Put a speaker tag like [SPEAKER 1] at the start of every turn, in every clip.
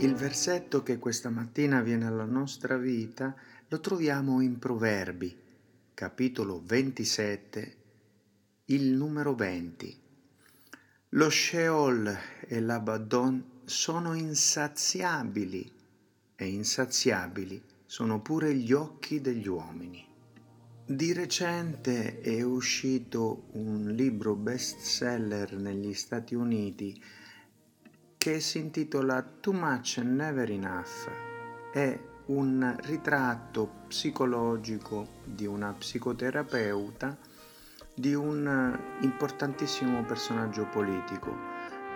[SPEAKER 1] Il versetto che questa mattina viene alla nostra vita lo troviamo in Proverbi, capitolo 27, il numero 20. Lo Sheol e l'Abaddon sono insaziabili e insaziabili sono pure gli occhi degli uomini. Di recente è uscito un libro bestseller negli Stati Uniti che si intitola Too Much and Never Enough. È un ritratto psicologico di una psicoterapeuta di un importantissimo personaggio politico.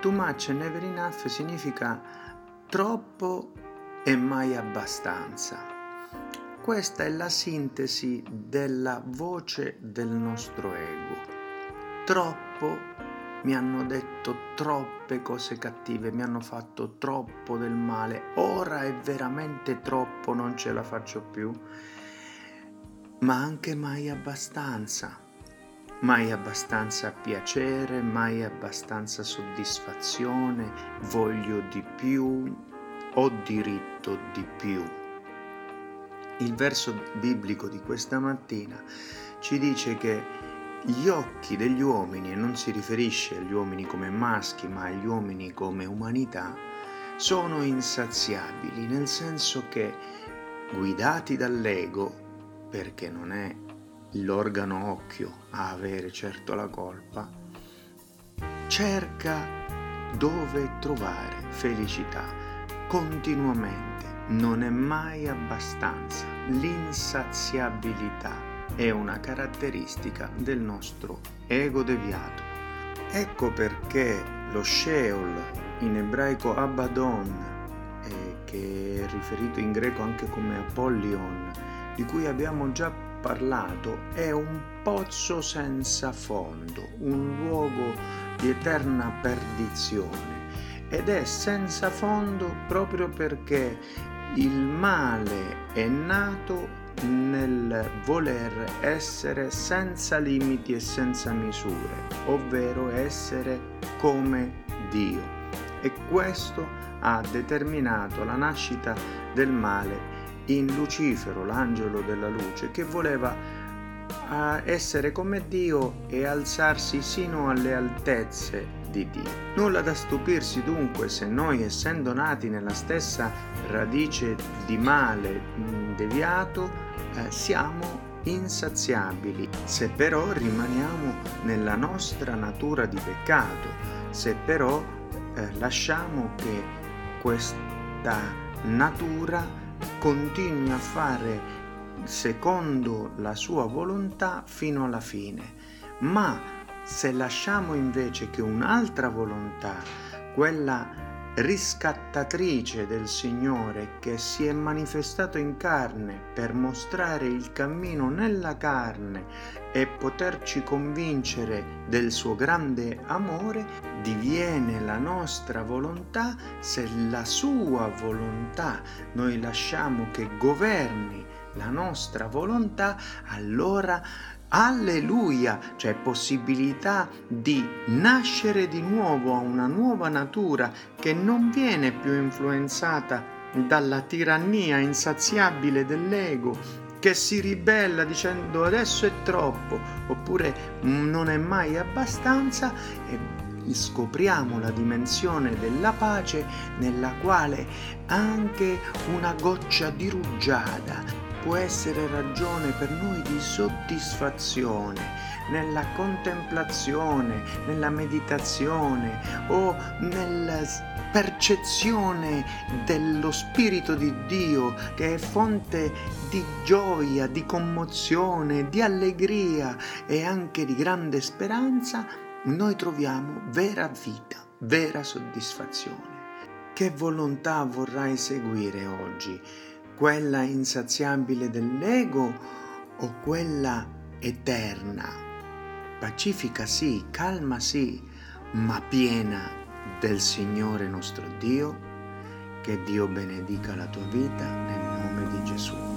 [SPEAKER 1] Too much and never enough significa troppo e mai abbastanza. Questa è la sintesi della voce del nostro ego. Troppo mi hanno detto troppe cose cattive, mi hanno fatto troppo del male, ora è veramente troppo, non ce la faccio più, ma anche mai abbastanza, mai abbastanza piacere, mai abbastanza soddisfazione, voglio di più, ho diritto di più. Il verso biblico di questa mattina ci dice che gli occhi degli uomini, e non si riferisce agli uomini come maschi, ma agli uomini come umanità, sono insaziabili, nel senso che, guidati dall'ego, perché non è l'organo occhio a avere certo la colpa, cerca dove trovare felicità continuamente, non è mai abbastanza, l'insaziabilità è una caratteristica del nostro ego deviato. Ecco perché lo Sheol, in ebraico Abaddon, eh, che è riferito in greco anche come Apollyon, di cui abbiamo già parlato, è un pozzo senza fondo, un luogo di eterna perdizione ed è senza fondo proprio perché il male è nato nel voler essere senza limiti e senza misure, ovvero essere come Dio. E questo ha determinato la nascita del male in Lucifero, l'angelo della luce, che voleva essere come Dio e alzarsi sino alle altezze di Dio. Nulla da stupirsi dunque se noi, essendo nati nella stessa radice di male deviato, eh, siamo insaziabili. Se però rimaniamo nella nostra natura di peccato, se però eh, lasciamo che questa natura continui a fare secondo la sua volontà fino alla fine, ma se lasciamo invece che un'altra volontà, quella riscattatrice del Signore che si è manifestato in carne per mostrare il cammino nella carne e poterci convincere del suo grande amore, diviene la nostra volontà. Se la sua volontà noi lasciamo che governi la nostra volontà, allora Alleluia, c'è possibilità di nascere di nuovo a una nuova natura che non viene più influenzata dalla tirannia insaziabile dell'ego che si ribella dicendo adesso è troppo oppure non è mai abbastanza e scopriamo la dimensione della pace nella quale anche una goccia di rugiada può essere ragione per noi di soddisfazione nella contemplazione, nella meditazione o nella percezione dello Spirito di Dio che è fonte di gioia, di commozione, di allegria e anche di grande speranza, noi troviamo vera vita, vera soddisfazione. Che volontà vorrai seguire oggi? Quella insaziabile dell'ego o quella eterna? Pacifica sì, calma sì, ma piena del Signore nostro Dio? Che Dio benedica la tua vita nel nome di Gesù.